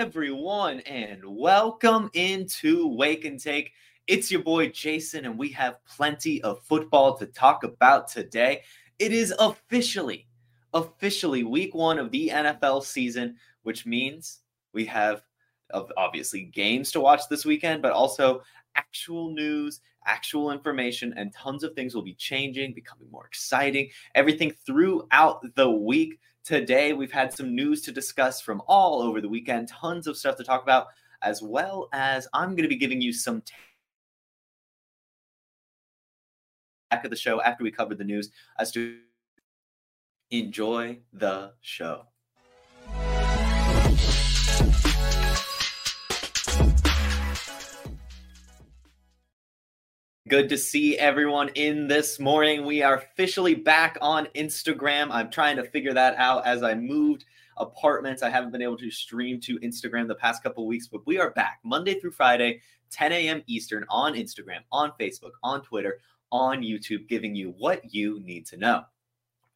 everyone, and welcome into Wake and Take. It's your boy Jason, and we have plenty of football to talk about today. It is officially, officially week one of the NFL season, which means we have obviously games to watch this weekend, but also actual news, actual information, and tons of things will be changing, becoming more exciting. Everything throughout the week. Today, we've had some news to discuss from all over the weekend, tons of stuff to talk about, as well as I'm going to be giving you some. T- back of the show after we cover the news as to enjoy the show. Good to see everyone in this morning. We are officially back on Instagram. I'm trying to figure that out as I moved apartments. I haven't been able to stream to Instagram the past couple weeks, but we are back Monday through Friday, 10 a.m. Eastern on Instagram, on Facebook, on Twitter, on YouTube, giving you what you need to know.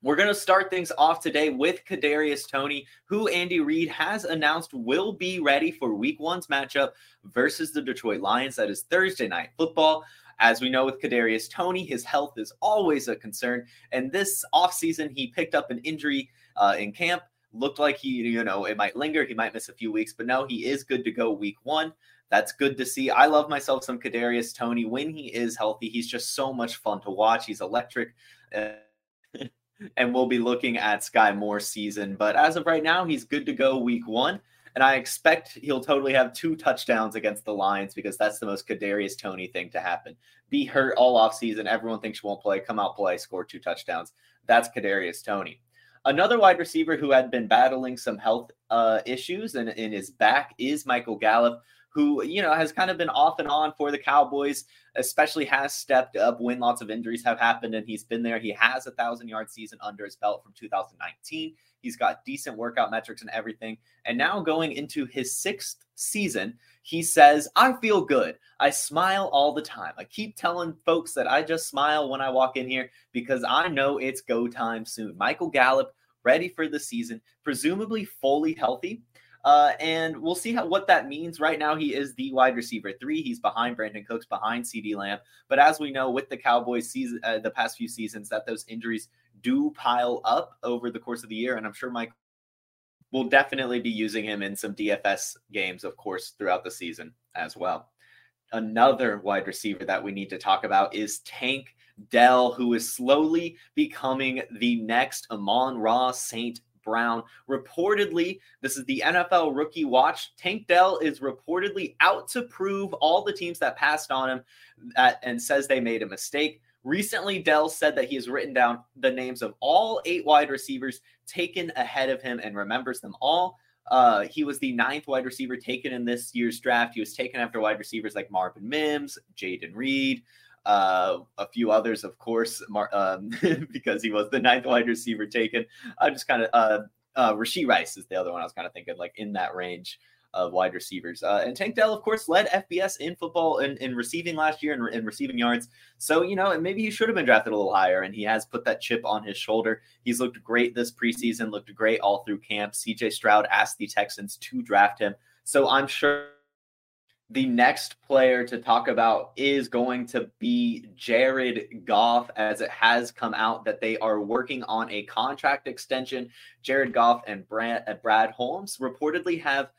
We're going to start things off today with Kadarius Toney, who Andy Reid has announced will be ready for Week One's matchup versus the Detroit Lions. That is Thursday night football. As we know with Kadarius Toney, his health is always a concern. And this offseason, he picked up an injury uh, in camp. Looked like he, you know, it might linger. He might miss a few weeks, but no, he is good to go week one. That's good to see. I love myself some Kadarius Toney when he is healthy. He's just so much fun to watch. He's electric. Uh, and we'll be looking at Sky Moore season. But as of right now, he's good to go week one. And I expect he'll totally have two touchdowns against the Lions because that's the most Kadarius Toney thing to happen. Be hurt all off season. Everyone thinks you won't play. Come out, play, score two touchdowns. That's Kadarius Toney. Another wide receiver who had been battling some health uh, issues and in his back is Michael Gallup, who you know has kind of been off and on for the Cowboys. Especially has stepped up when lots of injuries have happened, and he's been there. He has a thousand yard season under his belt from 2019. He's got decent workout metrics and everything. And now going into his sixth season, he says, I feel good. I smile all the time. I keep telling folks that I just smile when I walk in here because I know it's go time soon. Michael Gallup ready for the season, presumably fully healthy. Uh, and we'll see how what that means. Right now, he is the wide receiver three. He's behind Brandin Cooks, behind CeeDee Lamb. But as we know, with the Cowboys season, uh, the past few seasons, that those injuries do pile up over the course of the year. And I'm sure Mike will definitely be using him in some DFS games, of course, throughout the season as well. Another wide receiver that we need to talk about is Tank Dell, who is slowly becoming the next Amon-Ra St. Brown. Reportedly, this is the NFL Rookie Watch. Tank Dell is reportedly out to prove all the teams that passed on him that, and says they made a mistake. Recently, Dell said that he has written down the names of all eight wide receivers taken ahead of him and remembers them all. Uh, he was the ninth wide receiver taken in this year's draft. He was taken after wide receivers like Marvin Mims, Jayden Reed, uh, a few others, of course, Mar- um, because he was the ninth wide receiver taken. I just kind of uh, uh, Rashee Rice is the other one I was kind of thinking, like in that range of wide receivers. Uh, and Tank Dell, of course, led FBS in football and in, in, receiving last year and in, in, receiving yards. So, you know, and maybe he should have been drafted a little higher, and he has put that chip on his shoulder. He's looked great this preseason, looked great all through camp. CJ Stroud asked the Texans to draft him. So I'm sure the next player to talk about is going to be Jared Goff, as it has come out that they are working on a contract extension. Jared Goff and Brad Holmes reportedly have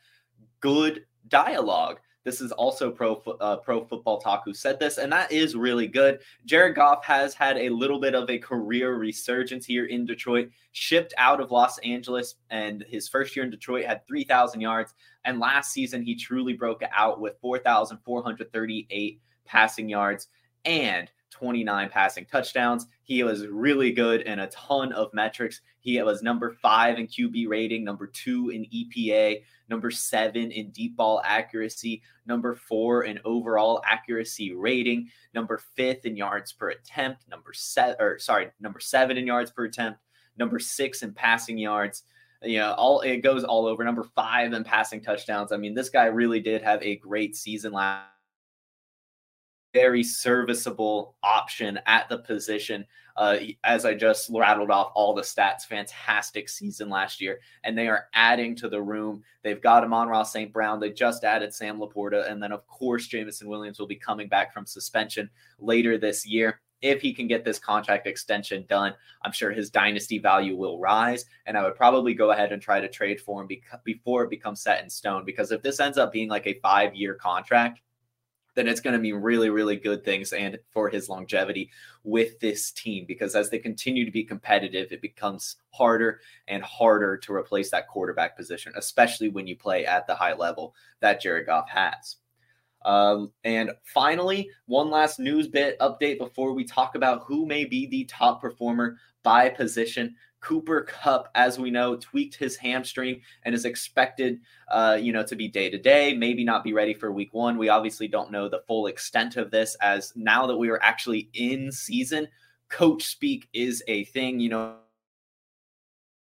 good dialogue. This is also pro uh, pro football talk who said this, and that is really good. Jared Goff has had a little bit of a career resurgence here in Detroit. Shipped out of Los Angeles, and his first year in Detroit had 3,000 yards. And last season, he truly broke out with 4,438 passing yards and 29 passing touchdowns. He was really good in a ton of metrics. He was number five in QB rating, number two in EPA, number seven in deep ball accuracy, number four in overall accuracy rating, number fifth in yards per attempt, number seven, or sorry, number seven in yards per attempt, number six in passing yards. You know, all it goes all over. Number five in passing touchdowns. I mean, this guy really did have a great season last very serviceable option at the position. Uh, as I just rattled off all the stats, fantastic season last year, and they are adding to the room. They've got Amon-Ra St. Brown. They just added Sam LaPorta, and then of course Jameson Williams will be coming back from suspension later this year. If he can get this contract extension done, I'm sure his dynasty value will rise. And I would probably go ahead and try to trade for him before it becomes set in stone. Because if this ends up being like a five year contract, then it's going to mean really, really good things and for his longevity with this team. Because as they continue to be competitive, it becomes harder and harder to replace that quarterback position, especially when you play at the high level that Jared Goff has. Um, and finally, one last news bit update before we talk about who may be the top performer by position. Cooper Kupp, as we know, tweaked his hamstring and is expected, uh, you know, to be day to day, maybe not be ready for week one. We obviously don't know the full extent of this as now that we are actually in season, coach speak is a thing, you know,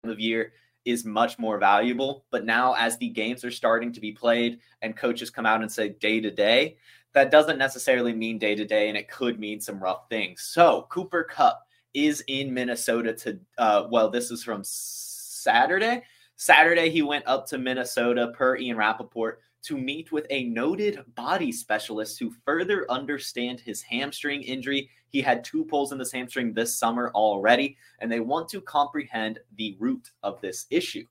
of year is much more valuable. But now, as the games are starting to be played and coaches come out and say day to day, that doesn't necessarily mean day to day, and it could mean some rough things. So, Cooper Kupp is in Minnesota to, uh, well, this is from Saturday. Saturday, he went up to Minnesota per Ian Rapoport to meet with a noted body specialist to further understand his hamstring injury. He had two pulls in the hamstring this summer already, and they want to comprehend the root of this issue.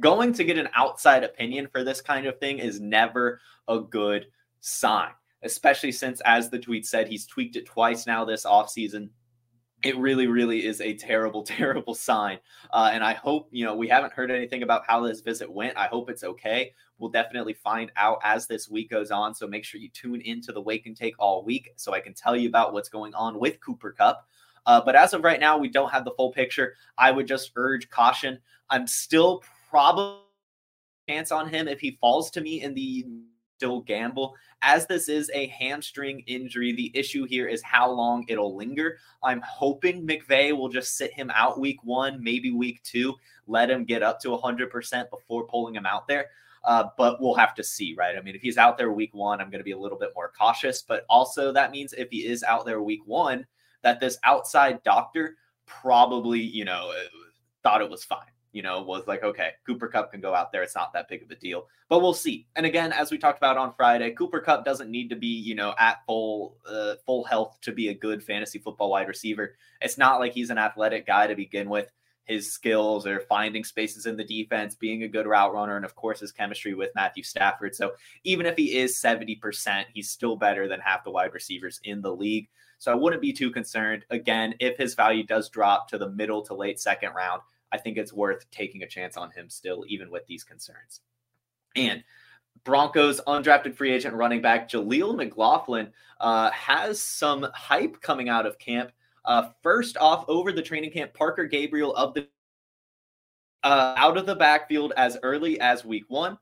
Going to get an outside opinion for this kind of thing is never a good sign, especially since, as the tweet said, he's tweaked it twice now this offseason it really, really is a terrible, terrible sign. Uh, and I hope, you know, we haven't heard anything about how this visit went. I hope it's okay. We'll definitely find out as this week goes on. So make sure you tune into the Wake and Take all week so I can tell you about what's going on with Cooper Kupp. Uh, but as of right now, we don't have the full picture. I would just urge caution. I'm still probably chance on him if he falls to me in the still gamble. As this is a hamstring injury, the issue here is how long it'll linger. I'm hoping McVay will just sit him out week one, maybe week two, let him get up to 100% before pulling him out there. Uh, but we'll have to see, right? I mean, if he's out there week one, I'm going to be a little bit more cautious. But also, that means if he is out there week one, that this outside doctor probably, you know, thought it was fine you know, was like, okay, Cooper Kupp can go out there. It's not that big of a deal, but we'll see. And again, as we talked about on Friday, Cooper Kupp doesn't need to be, you know, at full uh, full health to be a good fantasy football wide receiver. It's not like he's an athletic guy to begin with. His skills are finding spaces in the defense, being a good route runner, and of course his chemistry with Matthew Stafford. So even if he is 70%, he's still better than half the wide receivers in the league. So I wouldn't be too concerned. Again, if his value does drop to the middle to late second round, I think it's worth taking a chance on him still, even with these concerns. And Broncos undrafted free agent running back Jaleel McLaughlin uh, has some hype coming out of camp. Uh, first off, over the training camp, Parker Gabriel of the uh, out of the backfield as early as week one.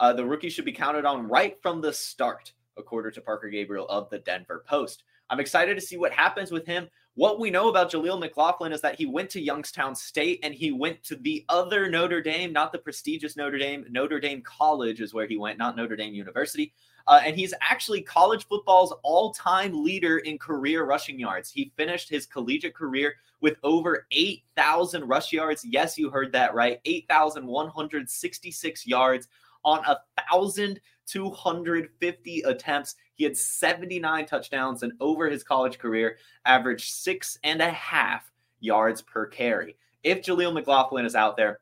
Uh, the rookie should be counted on right from the start, according to Parker Gabriel of the Denver Post. I'm excited to see what happens with him. What we know about Jaleel McLaughlin is that he went to Youngstown State and he went to the other Notre Dame, not the prestigious Notre Dame. Notre Dame College is where he went, not Notre Dame University. Uh, and he's actually college football's all time leader in career rushing yards. He finished his collegiate career with over 8,000 rush yards. Yes, you heard that right. 8,166 yards on a thousand 250 attempts. He had 79 touchdowns and over his college career, averaged six and a half yards per carry. If Jaleel McLaughlin is out there,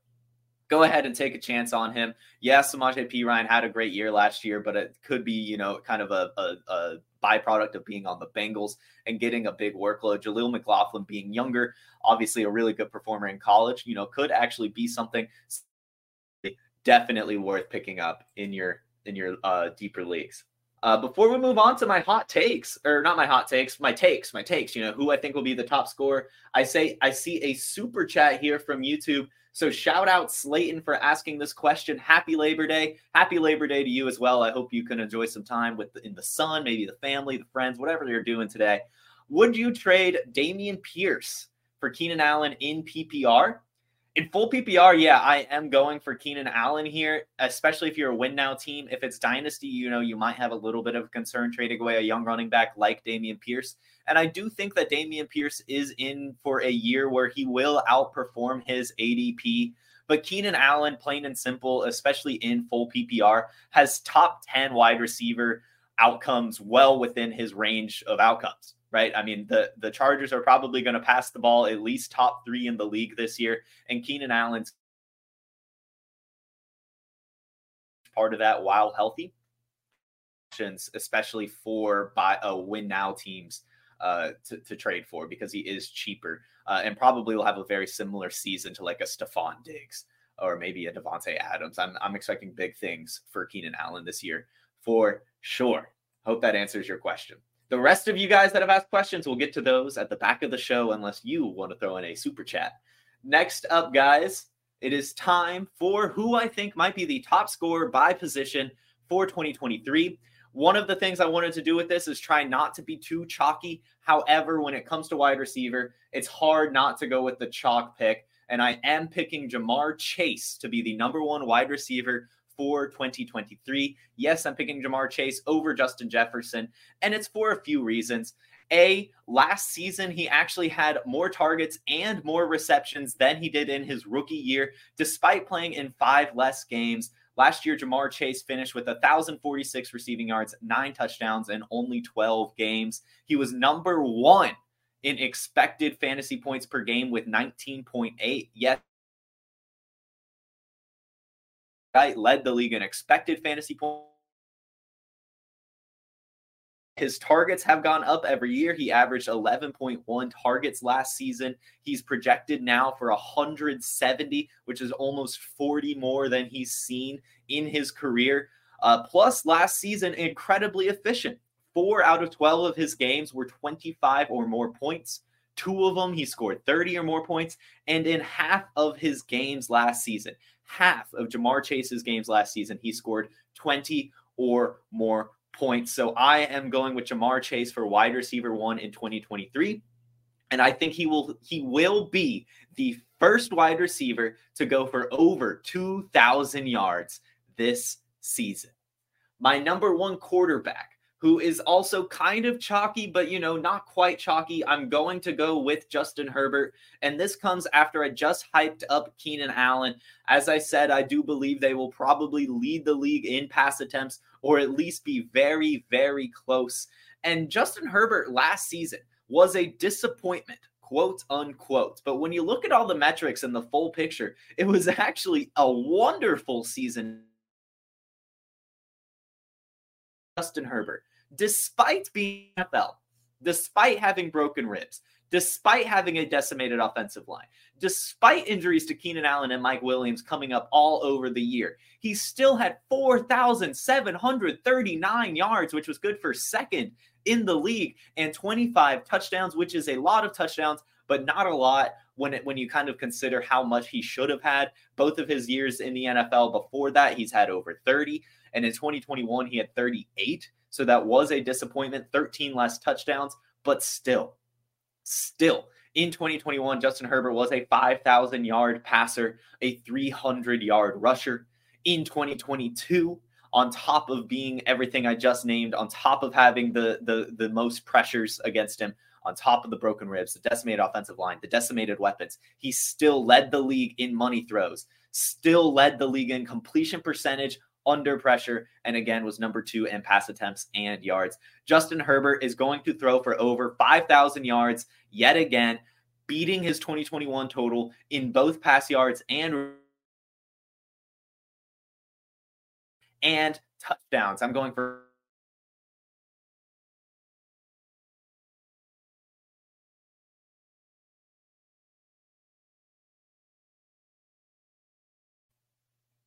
go ahead and take a chance on him. Yes, Samaje Perine had a great year last year, but it could be, you know, kind of a, a, a byproduct of being on the Bengals and getting a big workload. Jaleel McLaughlin being younger, obviously a really good performer in college, you know, could actually be something definitely worth picking up in your in your uh, deeper leagues. Uh, before we move on to my hot takes, or not my hot takes, my takes, my takes, you know, who I think will be the top scorer. I say I see a super chat here from YouTube. So shout out Slayton for asking this question. Happy Labor Day. Happy Labor Day to you as well. I hope you can enjoy some time with the, in the sun, maybe the family, the friends, whatever you're doing today. Would you trade Dameon Pierce for Keenan Allen in PPR? In full PPR, yeah, I am going for Keenan Allen here, especially if you're a win now team. If it's dynasty, you know, you might have a little bit of concern trading away a young running back like Dameon Pierce. And I do think that Dameon Pierce is in for a year where he will outperform his ADP. But Keenan Allen, plain and simple, especially in full PPR, has top 10 wide receiver outcomes well within his range of outcomes right? I mean, the the Chargers are probably going to pass the ball at least top three in the league this year, and Keenan Allen's part of that while healthy, especially for by uh, win now teams uh, to, to trade for because he is cheaper uh, and probably will have a very similar season to like a Stefon Diggs or maybe a Davante Adams. I'm I'm expecting big things for Keenan Allen this year for sure. Hope that answers your question. The rest of you guys that have asked questions, we'll get to those at the back of the show unless you want to throw in a super chat. Next up, guys, it is time for who I think might be the top scorer by position for 2023. One of the things I wanted to do with this is try not to be too chalky. However, when it comes to wide receiver, it's hard not to go with the chalk pick. And I am picking Ja'Marr Chase to be the number one wide receiver for 2023. Yes, I'm picking Ja'Marr Chase over Justin Jefferson, and it's for a few reasons. A, last season, he actually had more targets and more receptions than he did in his rookie year, despite playing in five less games. Last year, Ja'Marr Chase finished with 1,046 receiving yards, nine touchdowns, and only 12 games. He was number one in expected fantasy points per game with 19.8. Yes, guy led the league in expected fantasy points. His targets have gone up every year. He averaged 11.1 targets last season. He's projected now for 170, which is almost 40 more than he's seen in his career. Uh, plus, last season, incredibly efficient. Four out of 12 of his games were 25 or more points. Two of them, he scored 30 or more points. And in half of his games last season, half of Ja'Marr Chase's games last season, he scored 20 or more points. So I am going with Ja'Marr Chase for wide receiver one in 2023. And I think he will he will be the first wide receiver to go for over 2,000 yards this season. My number one quarterback who is also kind of chalky, but you know, not quite chalky. I'm going to go with Justin Herbert. And this comes after I just hyped up Keenan Allen. As I said, I do believe they will probably lead the league in pass attempts or at least be very, very close. And Justin Herbert last season was a disappointment quote unquote. But when you look at all the metrics and the full picture, it was actually a wonderful season. Justin Herbert despite being NFL, despite having broken ribs, despite having a decimated offensive line, despite injuries to Keenan Allen and Mike Williams coming up all over the year, he still had 4,739 yards, which was good for second in the league, and 25 touchdowns, which is a lot of touchdowns, but not a lot when it, when you kind of consider how much he should have had. Both of his years in the NFL before that, he's had over 30, and in 2021 he had 38. So that was a disappointment, 13 less touchdowns, but still, still in 2021, Justin Herbert was a 5,000 yard passer, a 300 yard rusher. In 2022, on top of being everything I just named, on top of having the the the most pressures against him, on top of the broken ribs, the decimated offensive line, the decimated weapons, he still led the league in money throws, still led the league in completion percentage, under pressure, and again was number two in pass attempts and yards. Justin Herbert is going to throw for over 5,000 yards yet again, beating his 2021 total in both pass yards and and touchdowns. I'm going for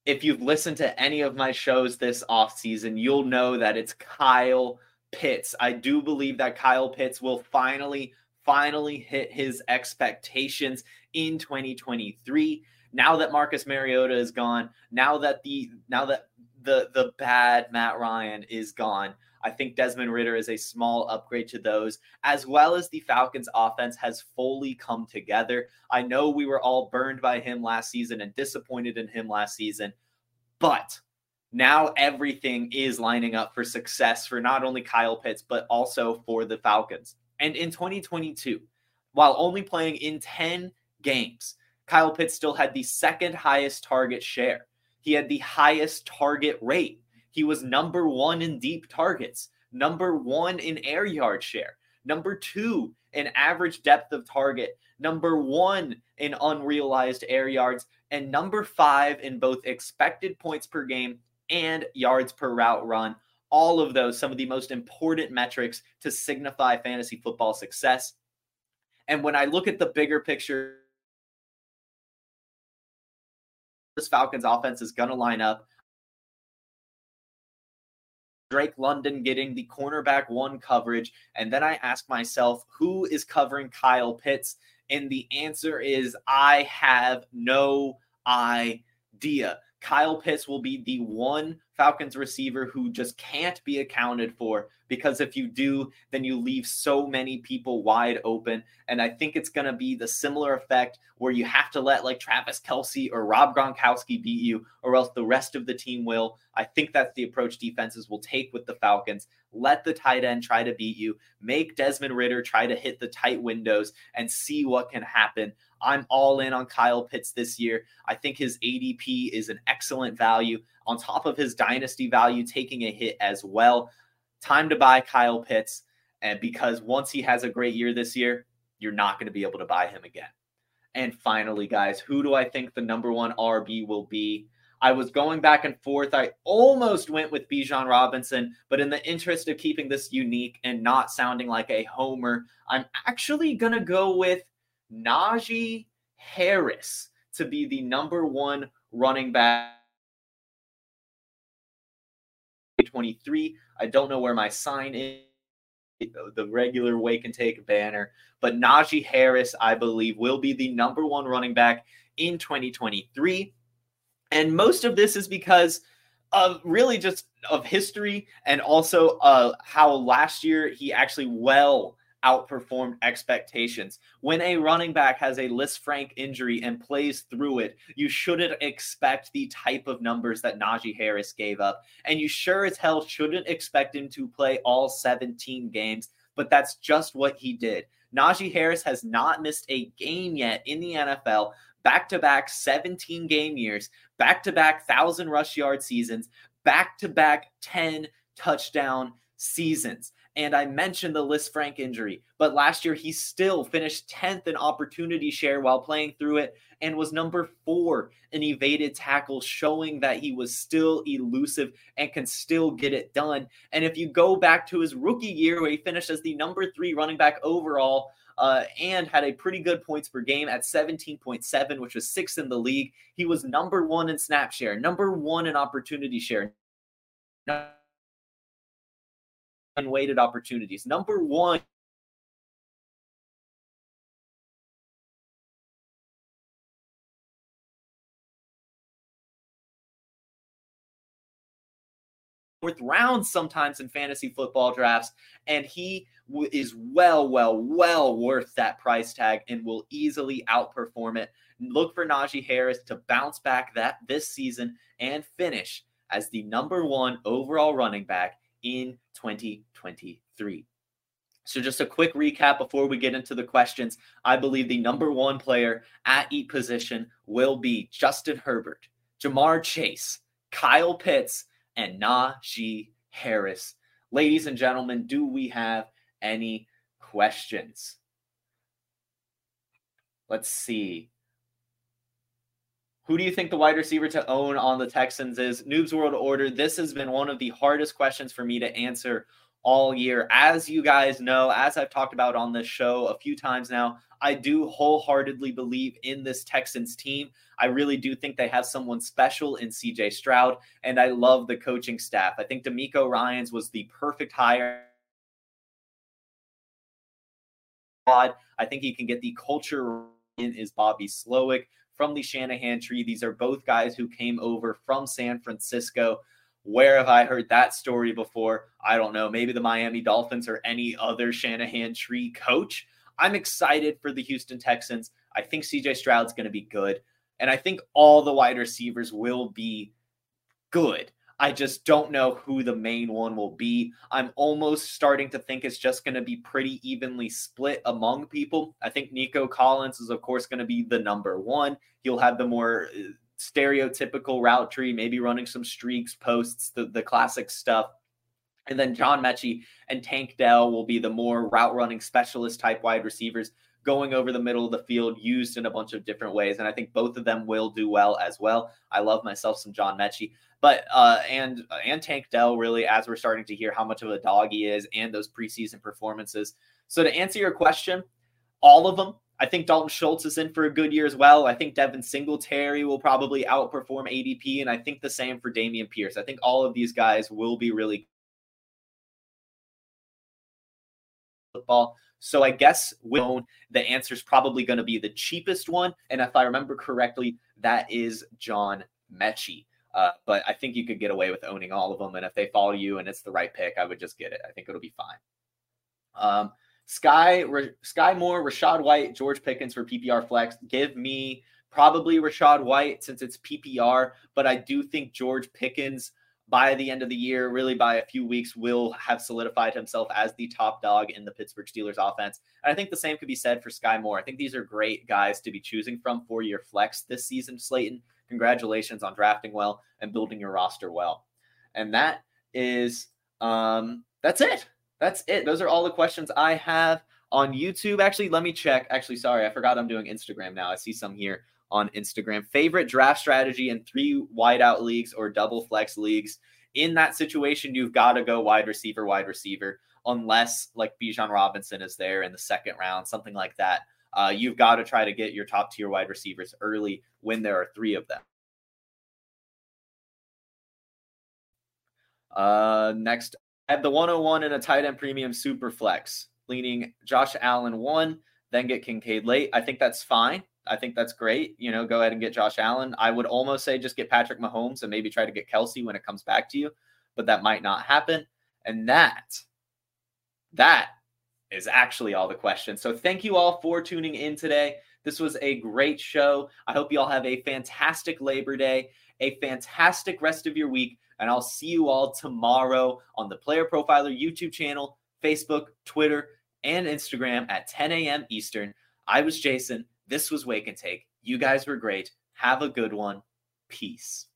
if you've listened to any of my shows this offseason, you'll know that it's Kyle Pitts. I do believe that Kyle Pitts will finally, finally hit his expectations in 2023. Now that Marcus Mariota is gone, now that the now that the the bad Matt Ryan is gone. I think Desmond Ridder is a small upgrade to those, as well as the Falcons offense has fully come together. I know we were all burned by him last season and disappointed in him last season, but now everything is lining up for success for not only Kyle Pitts, but also for the Falcons. And in 2022, while only playing in 10 games, Kyle Pitts still had the second highest target share. He had the highest target rate. He was number one in deep targets, number one in air yard share, number two in average depth of target, number one in unrealized air yards, and number five in both expected points per game and yards per route run. All of those, some of the most important metrics to signify fantasy football success. And when I look at the bigger picture, this Falcons offense is going to line up. Drake London getting the cornerback one coverage. And then I ask myself, who is covering Kyle Pitts? And the answer is, I have no idea. Kyle Pitts will be the one Falcons receiver who just can't be accounted for because if you do, then you leave so many people wide open. And I think it's going to be the similar effect where you have to let like Travis Kelce or Rob Gronkowski beat you, or else the rest of the team will. I think that's the approach defenses will take with the Falcons. Let the tight end try to beat you, make Desmond Ridder try to hit the tight windows and see what can happen. I'm all in on Kyle Pitts this year. I think his ADP is an excellent value on top of his dynasty value taking a hit as well. Time to buy Kyle Pitts. And because once he has a great year this year, you're not going to be able to buy him again. And finally, guys, who do I think the number one RB will be? I was going back and forth. I almost went with Bijan Robinson, but in the interest of keeping this unique and not sounding like a homer, I'm actually going to go with Najee Harris to be the number one running back. 23. I don't know where my sign is, the regular wake and take banner, but Najee Harris, I believe, will be the number one running back in 2023. And most of this is because of really just of history and also uh, how last year he actually well outperformed expectations. When a running back has a Lisfranc injury and plays through it, you shouldn't expect the type of numbers that Najee Harris gave up. And you sure as hell shouldn't expect him to play all 17 games, but that's just what he did. Najee Harris has not missed a game yet in the NFL, back to back 17 game years, back to back 1,000 rush yard seasons, back to back 10 touchdown seasons. And I mentioned the Lisfranc injury, but last year he still finished 10th in opportunity share while playing through it and was number four in evaded tackles, showing that he was still elusive and can still get it done. And if you go back to his rookie year, where he finished as the number three running back overall, uh, and had a pretty good points per game at 17.7, which was sixth in the league. He was number one in snap share, number one in opportunity share, unweighted opportunities. Number one, fourth round sometimes in fantasy football drafts, and he w- is well, well, well worth that price tag and will easily outperform it. Look for Najee Harris to bounce back that this season and finish as the number one overall running back in 2023. So, just a quick recap before we get into the questions. I believe the number one player at each position will be Justin Herbert, Ja'Marr Chase, Kyle Pitts, and Najee Harris. Ladies and gentlemen, do we have any questions? Let's see. Who do you think the wide receiver to own on the Texans is? Noobs World Order. This has been one of the hardest questions for me to answer all year. As you guys know, as I've talked about on this show a few times now, I do wholeheartedly believe in this Texans team. I really do think they have someone special in CJ Stroud, and I love the coaching staff. I think DeMeco Ryans was the perfect hire. I think he can get the culture in is Bobby Slowik from the Shanahan tree. These are both guys who came over from San Francisco. Where have I heard that story before? I don't know. Maybe the Miami Dolphins or any other Shanahan tree coach. I'm excited for the Houston Texans. I think CJ Stroud's going to be good. And I think all the wide receivers will be good. I just don't know who the main one will be. I'm almost starting to think it's just going to be pretty evenly split among people. I think Nico Collins is, of course, going to be the number one. He'll have the more uh, stereotypical route tree, maybe running some streaks, posts, the, the classic stuff. And then John Metchie and Tank Dell will be the more route running specialist type wide receivers going over the middle of the field, used in a bunch of different ways. And I think both of them will do well as well. I love myself some John Metchie. But uh, and uh, and Tank Dell really, as we're starting to hear how much of a dog he is, and those preseason performances. So to answer your question, all of them. I think Dalton Schultz is in for a good year as well. I think Devin Singletary will probably outperform ADP, and I think the same for Dameon Pierce. I think all of these guys will be really football. So I guess Will, the answer is probably going to be the cheapest one. And if I remember correctly, that is John Metchie. Uh, but I think you could get away with owning all of them. And if they follow you and it's the right pick, I would just get it. I think it'll be fine. Um, Sky, Sky Moore, Rachaad White, George Pickens for PPR flex. Give me probably Rachaad White since it's PPR, but I do think George Pickens by the end of the year, really by a few weeks, will have solidified himself as the top dog in the Pittsburgh Steelers offense. And I think the same could be said for Sky Moore. I think these are great guys to be choosing from for your flex this season, Slayton. Congratulations on drafting well and building your roster well. And that is um that's it. That's it. Those are all the questions I have on YouTube. Actually, let me check. Actually, sorry, I forgot I'm doing Instagram now. I see some here on Instagram. Favorite draft strategy in three wideout leagues or double flex leagues. In that situation, you've got to go wide receiver, wide receiver, unless like Bijan Robinson is there in the second round, something like that. Uh, you've got to try to get your top tier wide receivers early when there are three of them. Uh, next, have the 101 in a tight end premium super flex, leaning Josh Allen one, then get Kincaid late. I think that's fine. I think that's great. You know, go ahead and get Josh Allen. I would almost say just get Patrick Mahomes and maybe try to get Kelce when it comes back to you, but that might not happen. And that, that is actually all the questions. So thank you all for tuning in today. This was a great show. I hope you all have a fantastic Labor Day, a fantastic rest of your week, and I'll see you all tomorrow on the Player Profiler YouTube channel, Facebook, Twitter, and Instagram at 10 a.m. Eastern. I was Jason. This was Wake and Take. You guys were great. Have a good one. Peace.